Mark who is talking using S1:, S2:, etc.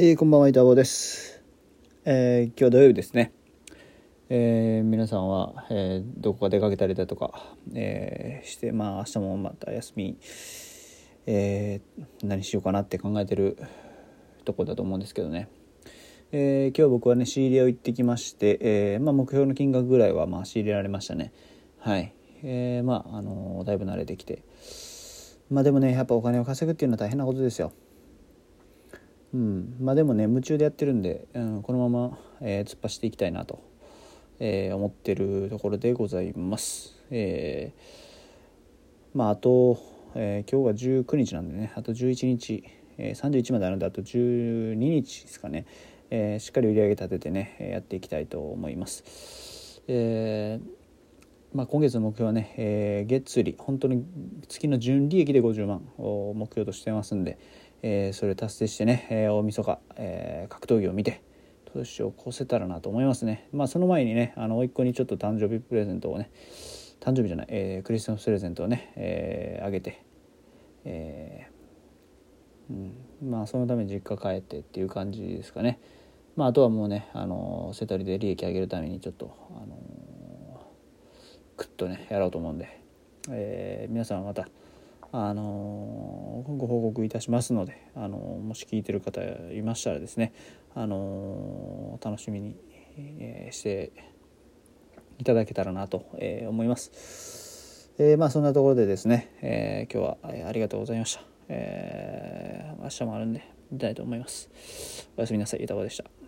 S1: えー、こんばんは、板坊です。えー、今日土曜日ですね。えー、皆さんは、えどこか出かけたりだとか、えして、まあ、明日もまた休み、え何しようかなって考えてるとこだと思うんですけどね。え今日僕はね、仕入れを行ってきまして、えまあ、目標の金額ぐらいは、まあ、仕入れられましたね。はい。えまあ、あのだいぶ慣れてきて。まあでもね、やっぱお金を稼ぐっていうのは大変なことですよ。うんまあ、でもね夢中でやってるんで、うん、このまま、えー、突っ走っていきたいなと、えー、思ってるところでございます。えー、まああと、えー、今日が19日なんでねあと11日、えー、31まであるんであと12日ですかね、えー、しっかり売り上げ立ててねやっていきたいと思います。えーまあ、今月の目標はね、えー、月利本当に月の純利益で50万を目標としてますんで、えー、それ達成してね、えー、大晦日、えー、格闘技を見て年を越せたらなと思いますね。まあその前にねあの甥っ子にちょっと誕生日プレゼントをね誕生日じゃない、えー、クリスマスプレゼントをね、えー、あげて、えーうん、まあそのために実家帰ってっていう感じですかね。まああとはもうねあの瀬戸りで利益上げるためにちょっとあのクッとねやろうと思うんで、えー、皆さんまたあのご報告いたしますので、あのもし聞いてる方いましたらですね、あの楽しみに、えしていただけたらなと、え思います。え、まあそんなところでですね、え、今日は、ありがとうございました。えー、明日もあるんで見たいと思います。おやすみなさい。ゆたばでした。